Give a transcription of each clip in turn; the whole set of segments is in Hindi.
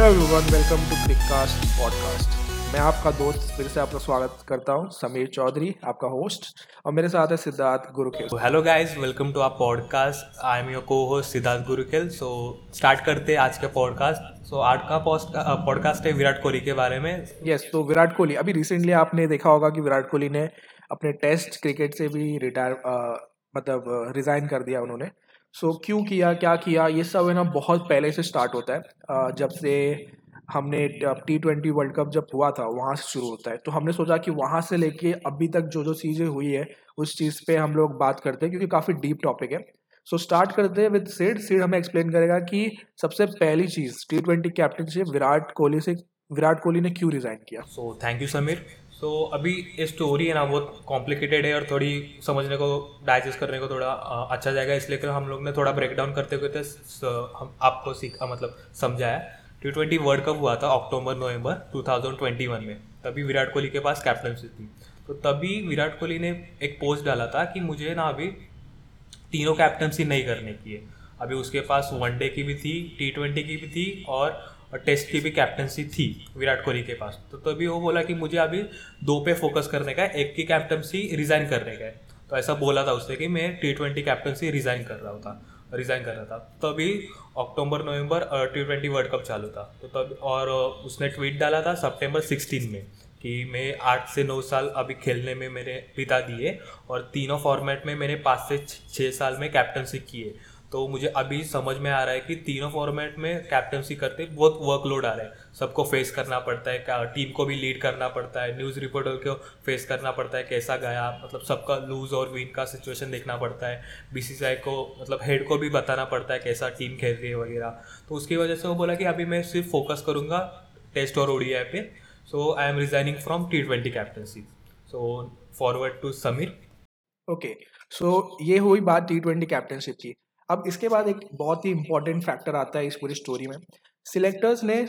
Hello everyone welcome to Crickcast podcast मैं आपका दोस्त फिर से आपका स्वागत करता हूँ समीर चौधरी आपका होस्ट और मेरे साथ है Siddharth Gurukhel hello guys welcome to our podcast I am your co host Siddharth Gurukhel so start करते हैं आज का पॉडकास्ट सो आज का पॉडकास्ट है विराट कोहली के बारे में. यस yes, तो विराट कोहली अभी रिसेंटली आपने देखा होगा कि विराट कोहली ने अपने टेस्ट क्रिकेट से भी रिटायर मतलब रिज़ाइन कर दिया उन्होंने। सो so, क्यों किया क्या किया ये सब है ना बहुत पहले से स्टार्ट होता है। जब से हमने टी ट्वेंटी वर्ल्ड कप जब हुआ था वहाँ से शुरू होता है। तो हमने सोचा कि वहाँ से लेके अभी तक जो जो चीज़ें हुई है उस चीज़ पे हम लोग बात करते हैं क्योंकि काफ़ी डीप टॉपिक है। सो so, स्टार्ट करते हैं विद सीड सीड हमें एक्सप्लेन करेगा कि सबसे पहली चीज़ T twenty captainship Virat Kohli से विराट कोहली ने क्यों रिज़ाइन किया? सो थैंक यू समीर तो so, अभी ये स्टोरी है ना बहुत कॉम्प्लिकेटेड है और थोड़ी समझने को डाइजेस्ट करने को थोड़ा अच्छा जाएगा। इसलिए हम लोग ने थोड़ा ब्रेक डाउन करते हुए थे हम आपको सीखा मतलब समझाया। टी ट्वेंटी वर्ल्ड कप हुआ था अक्टूबर नवंबर 2021 में। तभी विराट कोहली के पास कैप्टनशिप थी। तो तभी विराट कोहली ने एक पोस्ट डाला था कि मुझे ना अभी तीनों कैप्टनसी नहीं करने की है। अभी उसके पास वनडे की भी थी टी ट्वेंटी की भी थी और और टेस्ट की भी कैप्टनसी थी विराट कोहली के पास। तो तभी वो बोला कि मुझे अभी दो पे फोकस करने का है, एक की कैप्टनसी रिज़ाइन करने का है। तो ऐसा बोला था उसने कि मैं टी ट्वेंटी कैप्टनसी रिज़ाइन कर रहा था रिज़ाइन कर रहा था। तभी अक्टूबर नवंबर टी ट्वेंटी वर्ल्ड कप चालू था। तो तब और उसने ट्वीट डाला था सितंबर सिक्सटीन में कि मैं आठ से नौ साल अभी खेलने में मेरे बिता दिए और तीनों फॉर्मेट में मैंने पाँच से छः साल में कैप्टनसी की है तो मुझे अभी समझ में आ रहा है कि तीनों फॉर्मेट में कैप्टनसी करते बहुत वर्कलोड आ रहा है। सबको फेस करना पड़ता है टीम को भी लीड करना पड़ता है न्यूज़ रिपोर्टर को फेस करना पड़ता है, कैसा गया मतलब सबका लूज़ और विन का सिचुएशन देखना पड़ता है। बीसीसीआई को मतलब हेड को भी बताना पड़ता है कैसा टीम खेल रही है वगैरह। तो उसकी वजह से वो बोला कि अभी मैं सिर्फ़ फोकस करूँगा टेस्ट और ओडिया पे। So I am resigning from T twenty captaincy so forward to Sameer okay so ये हुई बात टी ट्वेंटी कैप्टनशिप की। अब इसके बाद एक बहुत ही इंपॉर्टेंट फैक्टर आता है इस पूरी स्टोरी में। सिलेक्टर्स ने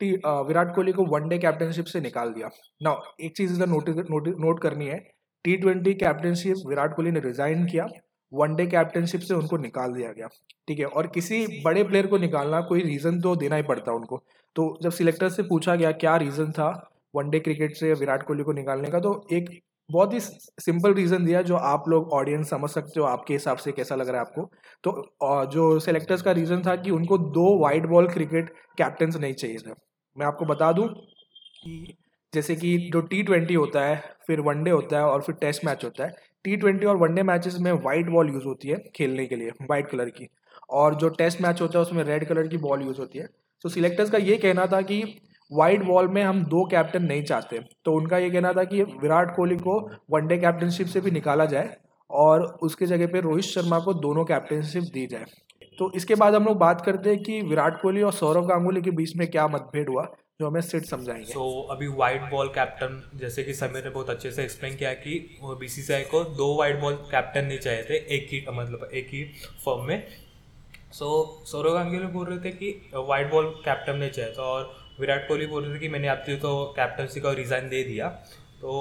विराट कोहली को वनडे कैप्टनशिप से निकाल दिया। ना एक चीज़ इधर नोट करनी है। T twenty captainship Virat Kohli ने रिजाइन किया वनडे कैप्टनशिप से उनको निकाल दिया गया। ठीक है? और किसी बड़े प्लेयर को निकालना कोई रीज़न तो देना ही पड़ता उनको। तो जब सिलेक्टर से पूछा गया क्या रीज़न था वनडे क्रिकेट से विराट कोहली को निकालने का तो एक बहुत ही सिंपल रीज़न दिया जो आप लोग ऑडियंस समझ सकते हो, आपके हिसाब से कैसा लग रहा है आपको। तो जो सेलेक्टर्स का रीज़न था कि उनको दो वाइट बॉल क्रिकेट कैप्टन्स नहीं चाहिए थे। मैं आपको बता दूँ कि जैसे कि जो टी ट्वेंटी होता है, फिर वनडे होता है और फिर टेस्ट मैच होता है। टी ट्वेंटी और वनडे मैचेस में वाइट बॉल यूज़ होती है खेलने के लिए वाइट कलर की। और जो टेस्ट मैच होता है, उसमें रेड कलर की बॉल यूज़ होती है। तो सिलेक्टर्स का ये कहना था कि वाइट बॉल में हम दो कैप्टन नहीं चाहते। तो उनका ये कहना था कि विराट कोहली को वनडे कैप्टनशिप से भी निकाला जाए और उसके जगह पे रोहित शर्मा को दोनों कैप्टनशिप दी जाए। तो इसके बाद हम लोग बात करते हैं कि विराट कोहली और सौरव गांगुली के बीच में क्या मतभेद हुआ जो हमें सिट समझाएँगे। तो so, अभी वाइट बॉल कैप्टन जैसे कि समीर ने बहुत अच्छे से एक्सप्लेन किया कि बीसीसीआई को दो वाइट बॉल कैप्टन नहीं चाहिए थे एक ही मतलब एक ही फॉर्म में। सो so, सौरव गांगुली बोल रहे थे कि वाइट बॉल कैप्टन नहीं चाहिए था और विराट कोहली बोल रहे थे कि मैंने आपकी तो कैप्टनसी का रिज़ाइन दे दिया। तो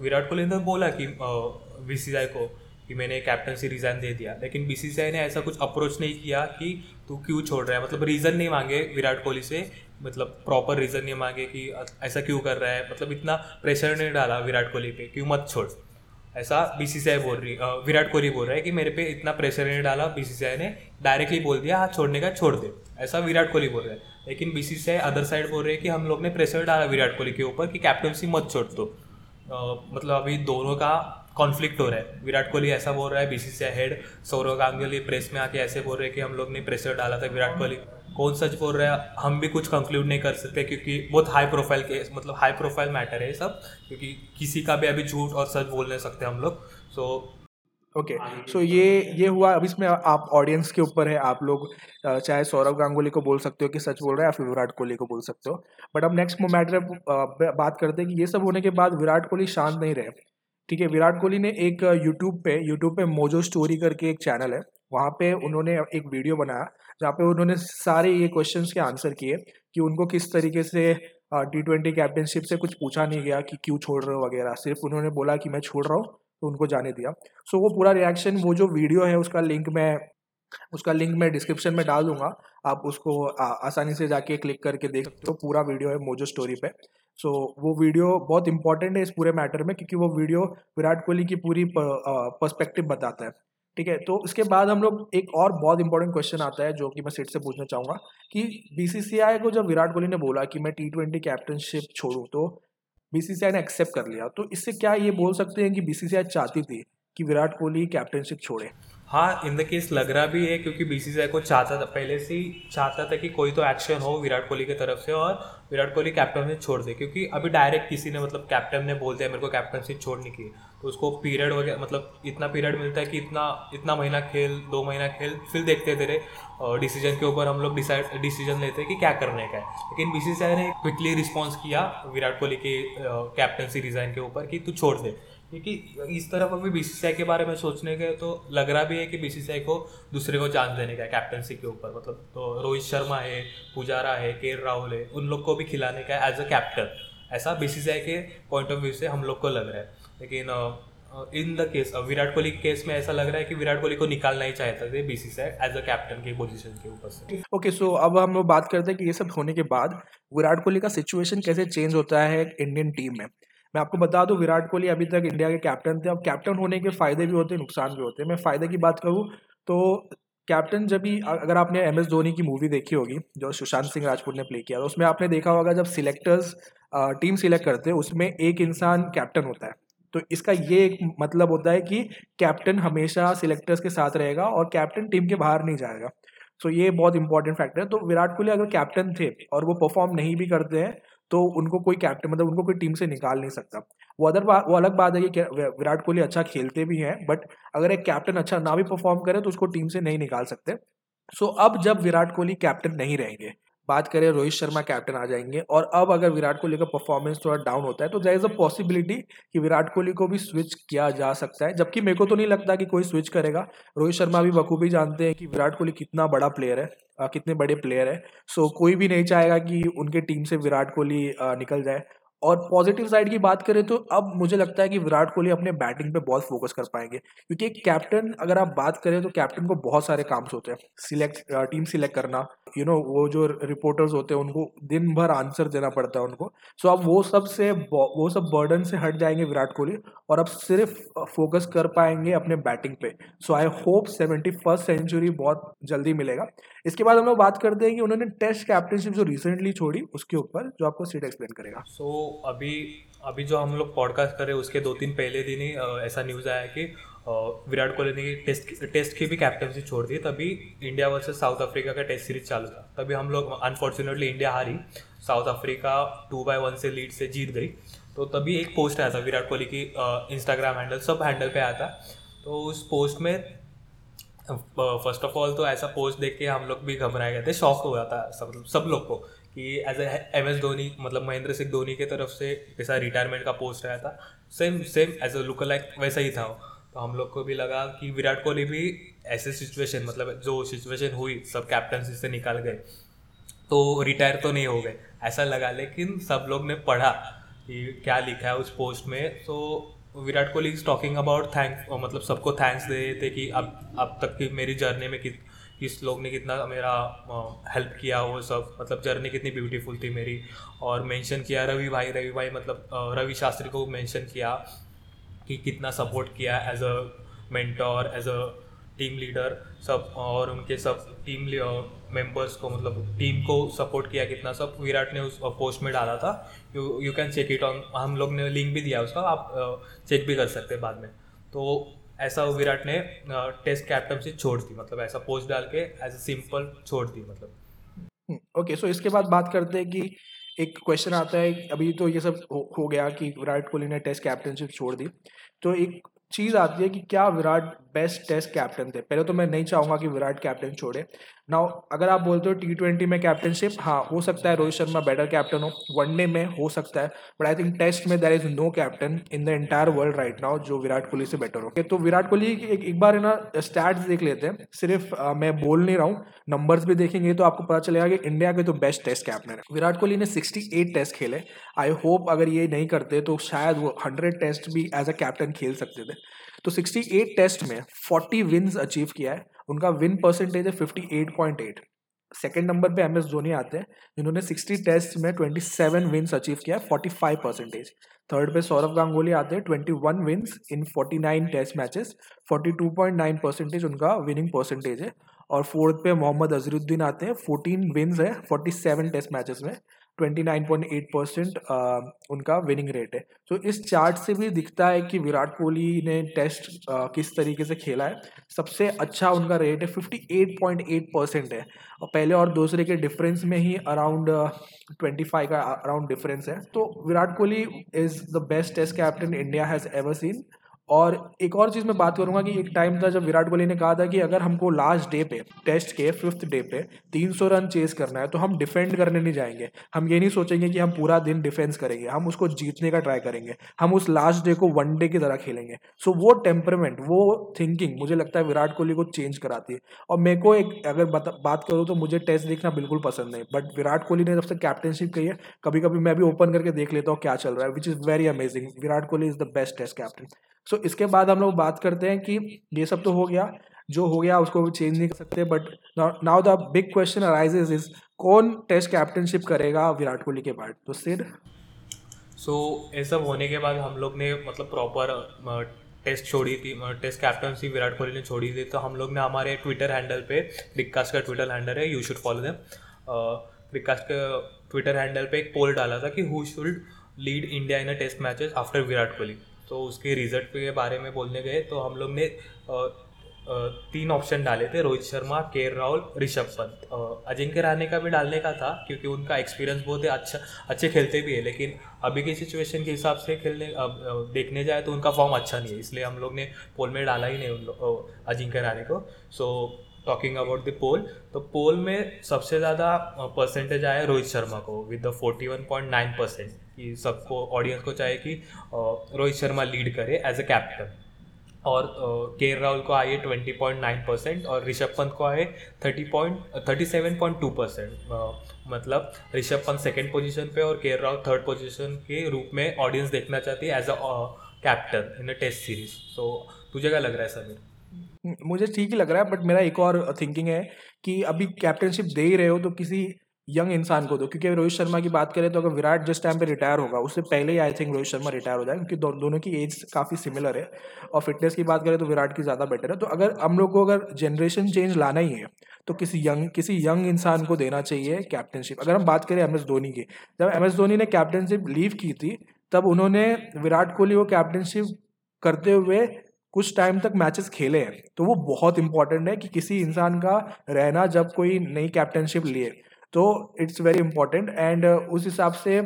विराट कोहली ने बोला कि बी को कि मैंने कैप्टनसी रिज़ाइन दे दिया। लेकिन बीसीसीआई ने ऐसा कुछ अप्रोच नहीं किया कि तू क्यों छोड़ रहा है? मतलब रीज़न नहीं मांगे विराट कोहली से। मतलब प्रॉपर रीज़न नहीं मांगे कि ऐसा क्यों कर रहा है? मतलब इतना प्रेशर नहीं डाला विराट कोहली पे क्यों मत छोड़। ऐसा बीसीसीआई बोल रही विराट कोहली बोल रहा है कि मेरे पे इतना प्रेशर नहीं डाला। बीसीसीआई ने डायरेक्टली बोल दिया हाँ छोड़ने का छोड़ दे। ऐसा विराट कोहली बोल रहा है। लेकिन बीसीसीआई अदर साइड बोल रहे हैं कि हम लोग ने प्रेशर डाला विराट कोहली के ऊपर कि कैप्टनसी मत छोड़ दो। तो। मतलब अभी दोनों का कॉन्फ्लिक्ट हो रहा है। विराट कोहली ऐसा बोल रहा है BCCI head Sourav Ganguly press में आके ऐसे बोल रहे हैं कि हम लोग ने प्रेशर डाला था विराट कोहली। कौन सच बोल रहा है? हम भी कुछ कंक्लूड नहीं कर सकते क्योंकि बहुत हाई प्रोफ़ाइल के मतलब हाई प्रोफ़ाइल मैटर है सब, क्योंकि किसी का भी अभी झूठ और सच बोल नहीं सकते हम लोग। सो ओके सो ये ये हुआ अब इसमें आप ऑडियंस के ऊपर है आप लोग चाहे सौरभ गांगुली को बोल सकते हो कि सच बोल रहे हैं या फिर विराट कोहली को बोल सकते हो। बट अब नेक्स्ट मैटर बात करते हैं कि ये सब होने के बाद विराट कोहली शांत नहीं रहे। ठीक है विराट कोहली ने एक यूट्यूब पे यूट्यूब पे मोजो स्टोरी करके एक चैनल है। वहाँ पे उन्होंने एक वीडियो बनाया जहाँ पे उन्होंने सारे ये क्वेश्चंस के आंसर किए कि उनको किस तरीके से टी ट्वेंटी कैप्टनशिप से कुछ पूछा नहीं गया कि क्यों छोड़ रहे हो वगैरह। सिर्फ़ उन्होंने बोला कि मैं छोड़ रहा हूँ तो उनको जाने दिया। सो so, वो पूरा रिएक्शन वो जो वीडियो है उसका लिंक मैं उसका लिंक मैं डिस्क्रिप्शन में डाल दूँगा। आप उसको आ, आसानी से जाके क्लिक करके देख सकते हो। तो पूरा वीडियो है मोजो स्टोरी पे। सो so, वो वीडियो बहुत इंपॉर्टेंट है इस पूरे मैटर में क्योंकि वो वीडियो विराट कोहली की पूरी पर्सपेक्टिव बताता है। ठीक है? तो इसके बाद हम लोग एक और बहुत इंपॉर्टेंट क्वेश्चन आता है जो कि मैं सिट से पूछना चाहूँगा कि बीसीसीआई को जब विराट कोहली ने बोला कि मैं टी ट्वेंटी कैप्टनशिप छोड़ूँ तो बीसीसीआई ने एक्सेप्ट कर लिया। तो इससे क्या ये बोल सकते हैं कि बीसीसीआई चाहती थी कि विराट कोहली कैप्टनशिप छोड़े? हाँ इन द केस लग रहा भी है, क्योंकि बीसीसीआई को चाहता था, पहले से ही चाहता था कि कोई तो एक्शन हो विराट कोहली की तरफ़ से और विराट कोहली कैप्टन से छोड़ दे, क्योंकि अभी डायरेक्ट किसी ने मतलब कैप्टन ने बोल दिया, मेरे को कैप्टनशिप छोड़ने की तो उसको पीरियड वगैरह मतलब इतना पीरियड मिलता है कि इतना इतना महीना खेल, दो महीना खेल, फिर देखते तेरे डिसीज़न के ऊपर हम लोग डिसाइड डिसीज़न लेते हैं कि क्या करने का है। लेकिन बीसीसीआई ने क्विकली रिस्पॉन्स किया विराट कोहली के कैप्टनसी रिजाइन के ऊपर कि तू छोड़ दे। क्योंकि इस तरफ़ अभी बीसीसीआई के बारे में सोचने के तो लग रहा भी है कि बीसीसीआई को दूसरे को चांस देने का कैप्टनसी के ऊपर मतलब तो रोहित शर्मा है, पुजारा है, के राहुल है, उन लोग को भी खिलाने का एज अ कैप्टन ऐसा बीसीसीआई के पॉइंट ऑफ़ व्यू से हम लोग को लग रहा है। लेकिन in the case Virat Kohli case में ऐसा लग रहा है कि विराट कोहली को निकालना ही चाहता थे बीसीसीआई एज अ कैप्टन की पोजीशन के ऊपर से। ओके सो अब हम लोग बात करते हैं कि ये सब होने के बाद विराट कोहली का सिचुएशन कैसे चेंज होता है इंडियन टीम में? मैं आपको बता दूँ, विराट कोहली अभी तक इंडिया के कैप्टन थे। अब कैप्टन होने के फ़ायदे भी होते हैं नुकसान भी होते हैं। मैं फ़ायदे की बात करूँ तो कैप्टन जब भी अगर आपने एम एस धोनी की मूवी देखी होगी, जो सुशांत सिंह राजपूत ने प्ले किया तो उसमें आपने देखा होगा जब सिलेक्टर्स टीम सिलेक्ट करते हैं, उसमें एक इंसान कैप्टन होता है। तो इसका ये एक मतलब होता है कि कैप्टन हमेशा सिलेक्टर्स के साथ रहेगा और कैप्टन टीम के बाहर नहीं जाएगा। सो तो ये बहुत इंपॉर्टेंट फैक्टर है। तो विराट कोहली अगर कैप्टन थे और वो परफॉर्म नहीं भी करते हैं तो उनको कोई कैप्टन मतलब उनको कोई टीम से निकाल नहीं सकता। वो अदर बात वो अलग बात है कि विराट कोहली अच्छा खेलते भी हैं बट अगर एक कैप्टन अच्छा ना भी परफॉर्म करे तो उसको टीम से नहीं निकाल सकते। सो so, अब जब विराट कोहली कैप्टन नहीं रहेंगे बात करें रोहित शर्मा कैप्टन आ जाएँगे और अब अगर विराट कोहली का परफॉर्मेंस थोड़ा डाउन होता है तो देर इज़ अ पॉसिबिलिटी कि विराट कोहली को भी स्विच किया जा सकता है। जबकि मेरे को तो नहीं लगता कि कोई स्विच करेगा। रोहित शर्मा भी बखूबी जानते हैं कि विराट कोहली कितना बड़ा प्लेयर है कितने बड़े प्लेयर है। सो कोई भी नहीं चाहेगा कि उनके टीम से विराट कोहली निकल जाए। और पॉजिटिव साइड की बात करें तो अब मुझे लगता है कि विराट कोहली अपने बैटिंग पे बहुत फोकस कर पाएँगे। क्योंकि एक कैप्टन अगर आप बात करें तो कैप्टन को बहुत सारे काम होते हैं। सिलेक्ट टीम सिलेक्ट करना यू you नो know, वो जो रिपोर्टर्स होते हैं उनको दिन भर आंसर देना पड़ता है उनको। सो अब वो सबसे वो सब बर्डन से हट जाएँगे विराट कोहली और अब सिर्फ़ फोकस कर पाएँगे अपने बैटिंग पे। So I hope seventy first century बहुत जल्दी मिलेगा। इसके बाद हम लोग बात करते हैं कि उन्होंने टेस्ट कैप्टनशिप जो रिसेंटली छोड़ी उसके ऊपर जो आपको सीट एक्सप्लेन करेगा। सो so, अभी अभी जो हम लोग पॉडकास्ट कर रहे हैं, उसके दो तीन पहले दिन ही ऐसा न्यूज़ आया कि विराट कोहली ने टेस्ट टेस्ट की भी कैप्टनसी छोड़ दी, तभी इंडिया वर्सेस साउथ अफ्रीका का टेस्ट सीरीज़ चालू था। तभी हम लोग अनफॉर्चुनेटली इंडिया हारी। South Africa two by one से लीड से जीत गई। तो तभी एक पोस्ट आया था विराट कोहली की इंस्टाग्राम हैंडल सब हैंडल पे आया था। तो उस पोस्ट में फ़र्स्ट ऑफ़ ऑल तो ऐसा पोस्ट देख के हम लोग भी घबराए गए थे। शॉक हो गया था सब सब लोग को। कि एज एम एस धोनी मतलब महेंद्र सिंह धोनी की तरफ़ से ऐसा रिटायरमेंट का पोस्ट आया था same same as a look like वैसा ही था तो हम लोग को भी लगा कि विराट कोहली भी ऐसे सिचुएशन मतलब जो सिचुएशन हुई, सब कैप्टनसी से निकाल गए। तो रिटायर तो नहीं हो गए, ऐसा लगा। लेकिन सब लोग ने पढ़ा कि क्या लिखा है उस पोस्ट में। तो Virat Kohli is talking about thank मतलब सबको थैंक्स दे रहे थे कि अब अब तक की मेरी जर्नी में कित किस लोग ने कितना मेरा हेल्प किया, वो सब। मतलब जर्नी कितनी ब्यूटीफुल थी मेरी। और मेंशन किया रवि भाई रवि भाई मतलब रवि शास्त्री को मेंशन किया कि कितना सपोर्ट किया as a mentor as a team leader सब। और उनके सब टीम मेंबर्स को मतलब टीम को सपोर्ट किया कितना सब। विराट ने उस पोस्ट में डाला था। You you can check it on हम लोग ने लिंक भी दिया उसका। आप चेक भी कर सकते हैं बाद में। तो ऐसा विराट ने टेस्ट कैप्टनशिप छोड़ दी मतलब ऐसा पोस्ट डाल के एज ए सिंपल छोड़ दी मतलब। ओके okay, सो so इसके बाद बात करते हैं कि एक क्वेश्चन आता है अभी तो ये सब हो, हो गया कि विराट कोहली ने टेस्ट कैप्टनशिप छोड़ दी। तो एक चीज़ आती है कि क्या विराट बेस्ट टेस्ट कैप्टन थे? पहले तो मैं नहीं चाहूँगा कि विराट कैप्टन छोड़े नाउ अगर आप बोलते हो टी ट्वेंटी में कैप्टनशिप हाँ हो सकता है रोहित शर्मा बेटर कैप्टन हो। वनडे में हो सकता है बट आई थिंक टेस्ट में there is no captain in the entire world right now जो विराट कोहली से बेटर हो। Okay, तो विराट कोहली एक, एक बार है ना स्टैट्स देख लेते हैं। सिर्फ़ आ, मैं बोल नहीं रहा हूँ नंबर्स भी देखेंगे तो आपको पता चलेगा कि इंडिया के तो बेस्ट टेस्ट कैप्टन है। विराट कोहली ने सिक्सटी एट टेस्ट खेले। आई होप अगर ये नहीं करते तो शायद वो हंड्रेड टेस्ट भी एज अ कैप्टन खेल सकते थे। तो 68 टेस्ट में 40 विन्स अचीव किया है। उनका विन परसेंटेज है 58.8 सेकेंड नंबर पे एम एस धोनी आते हैं, जिन्होंने 60 टेस्ट में 27 विन्स अचीव किया है 45 परसेंटेज थर्ड पे सौरभ गांगुली आते हैं 21 wins in 49 test matches 42.9 percentage उनका विनिंग परसेंटेज है. और फोर्थ पे मोहम्मद अजरुद्दीन आते हैं 14 विन्स है 47 टेस्ट मैचेस में. 29.8 परसेंट उनका विनिंग रेट है। तो इस चार्ट से भी दिखता है कि विराट कोहली ने टेस्ट uh, किस तरीके से खेला है। सबसे अच्छा उनका रेट है 58.8 परसेंट है। और पहले और दूसरे के डिफरेंस में ही अराउंड ट्वेंटी फाइव का अराउंड डिफरेंस है। तो Virat Kohli is the best test captain India has ever seen और एक और चीज़ मैं बात करूँगा कि एक टाइम था जब विराट कोहली ने कहा था कि अगर हमको लास्ट डे पे टेस्ट के फिफ्थ डे पे 300 रन चेस करना है तो हम डिफेंड करने नहीं जाएँगे। हम ये नहीं सोचेंगे कि हम पूरा दिन डिफेंस करेंगे, हम उसको जीतने का ट्राई करेंगे, हम उस लास्ट डे को वन डे की तरह खेलेंगे। सो वो टेम्परमेंट वो थिंकिंग मुझे लगता है विराट कोहली को चेंज कराती है। और मेरे को एक, अगर बात करूँ तो मुझे टेस्ट देखना बिल्कुल पसंद नहीं बट विराट कोहली ने जब से कैप्टनशिप कही है कभी कभी मैं भी ओपन करके देख लेता हूँ क्या चल रहा है which is very amazing Virat Kohli is the best test captain so इसके बाद हम लोग बात करते हैं कि ये सब तो हो गया। जो हो गया, उसको चेंज नहीं कर सकते but now the big question arises is कौन टेस्ट कैप्टनशिप करेगा विराट कोहली के बाद? तो सिर सो ये सब होने के बाद हम लोग ने मतलब प्रॉपर टेस्ट छोड़ी थी टेस्ट कैप्टनसी विराट कोहली ने छोड़ी थी। तो हम लोग ने हमारे ट्विटर हैंडल पे क्रिककास्ट का ट्विटर हैंडल है you should follow them Crickcast के ट्विटर हैंडल पे एक पोल डाला था कि who should lead India in a test matches after Virat Kohli. तो उसके रिज़ल्ट के बारे में बोलने गए तो हम लोग ने तीन ऑप्शन डाले थे, रोहित शर्मा, के राहुल, ऋषभ पंत। अजिंक्य रहाणे का भी डालने का था, क्योंकि उनका एक्सपीरियंस बहुत है अच्छा अच्छे खेलते भी है, लेकिन अभी की सिचुएशन के हिसाब से खेलने देखने जाए तो उनका फॉर्म अच्छा नहीं है, इसलिए हम लोग ने पोल में डाला ही नहीं उन अजिंक्य रहाणे को। So talking about the poll तो पोल में सबसे ज़्यादा परसेंटेज आया रोहित शर्मा को with the forty one point nine percent कि सबको ऑडियंस को चाहे कि रोहित शर्मा लीड करे एज अ कैप्टन और के राहुल को आए ट्वेंटी पॉइंट नाइन परसेंट और ऋषभ पंत को आए thirty point thirty seven point two percent मतलब ऋषभ पंत सेकेंड पोजीशन पे और के राहुल थर्ड पोजीशन के रूप में ऑडियंस देखना चाहती है as a captain in a test series तो तुझे क्या लग रहा है, समीर? मुझे ठीक ही लग रहा है बट मेरा एक और थिंकिंग है कि अभी कैप्टनशिप दे ही रहे हो तो किसी यंग इंसान को दो क्योंकि रोहित शर्मा की बात करें तो अगर विराट जिस टाइम पे रिटायर होगा उससे पहले ही I think Rohit Sharma retire हो जाए क्योंकि दो, दोनों की एज काफ़ी सिमिलर है। और फिटनेस की बात करें तो विराट की ज़्यादा बेटर है। तो अगर हम लोग को अगर जनरेशन चेंज लाना ही है तो किसी यंग किसी यंग इंसान को देना चाहिए कैप्टनशिप अगर हम बात करें एम एस धोनी की जब एम एस धोनी ने कैप्टनशिप लीव की थी तब उन्होंने विराट कोहली को कैप्टनशिप करते हुए कुछ टाइम तक मैचेस खेले हैं। तो वो बहुत इंपॉर्टेंट है कि किसी इंसान का रहना जब कोई नई कैप्टनशिप लिए तो इट्स वेरी इंपॉर्टेंट एंड उस हिसाब से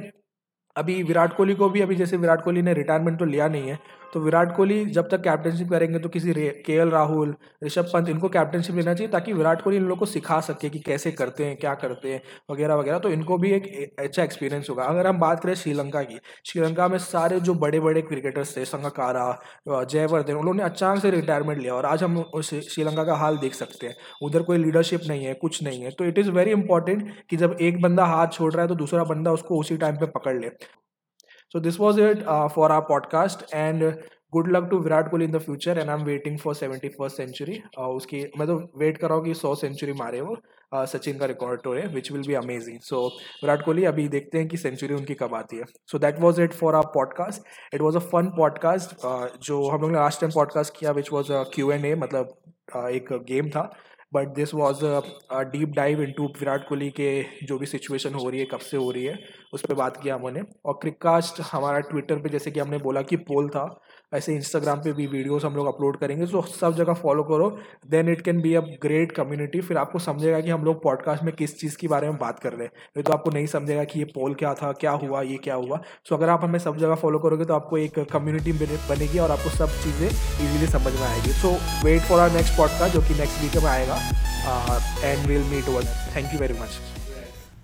अभी विराट कोहली को भी अभी जैसे विराट कोहली ने रिटायरमेंट तो लिया नहीं है तो विराट कोहली जब तक कैप्टनशिप करेंगे तो किसी के एल राहुल, ऋषभ पंत, इनको कैप्टनशिप लेना चाहिए ताकि विराट कोहली इन लोगों को सिखा सके कि कैसे करते हैं, क्या करते हैं, वगैरह वगैरह। तो इनको भी एक अच्छा एक्सपीरियंस होगा। अगर हम बात करें श्रीलंका की, श्रीलंका में सारे जो बड़े बड़े क्रिकेटर्स थे संगकारा जयवर्धन उन्होंने अचानक से रिटायरमेंट लिया और आज हम श्रीलंका का हाल देख सकते हैं। उधर कोई लीडरशिप नहीं है, कुछ नहीं है। तो इट इज़ वेरी इंपॉर्टेंट कि जब एक बंदा हाथ छोड़ रहा है तो दूसरा बंदा उसको उसी टाइम पर पकड़ ले। So this was it uh, for our podcast and good luck to Virat Kohli in the future and I am waiting for seventy first century उसकी मैं तो वेट कर रहा हूँ कि सौ सेंचुरी मारे वो uh, सचिन का रिकॉर्ड तो है which will be amazing so Virat Kohli अभी देखते हैं कि सेंचुरी उनकी कब आती है. So that was it for our podcast it was a fun podcast जो हम लोग ने लास्ट टाइम पॉडकास्ट किया which was a Q and A मतलब uh, एक गेम था. But this was a deep dive into Virat Kohli के जो भी सिचुएशन हो रही है, कब से हो रही है, उस पर बात किया हमने। और क्रिककास्ट हमारा ट्विटर पे जैसे कि हमने बोला कि पोल था, ऐसे इंस्टाग्राम पे भी वीडियोस हम लोग अपलोड करेंगे तो सब जगह फॉलो करो then it can be a great community फिर आपको समझेगा कि हम लोग पॉडकास्ट में किस चीज़ के बारे में बात कर रहे हैं। नहीं तो आपको नहीं समझेगा कि ये पोल क्या था, क्या हुआ, ये क्या हुआ। सो अगर आप हमें सब जगह फॉलो करोगे तो आपको एक कम्युनिटी बनेगी और आपको सब चीज़ें ईजिली समझ में आएगी। So wait for our next podcast जो कि नेक्स्ट वीक में आएगा। Uh, and we'll meet over there. Thank you very much.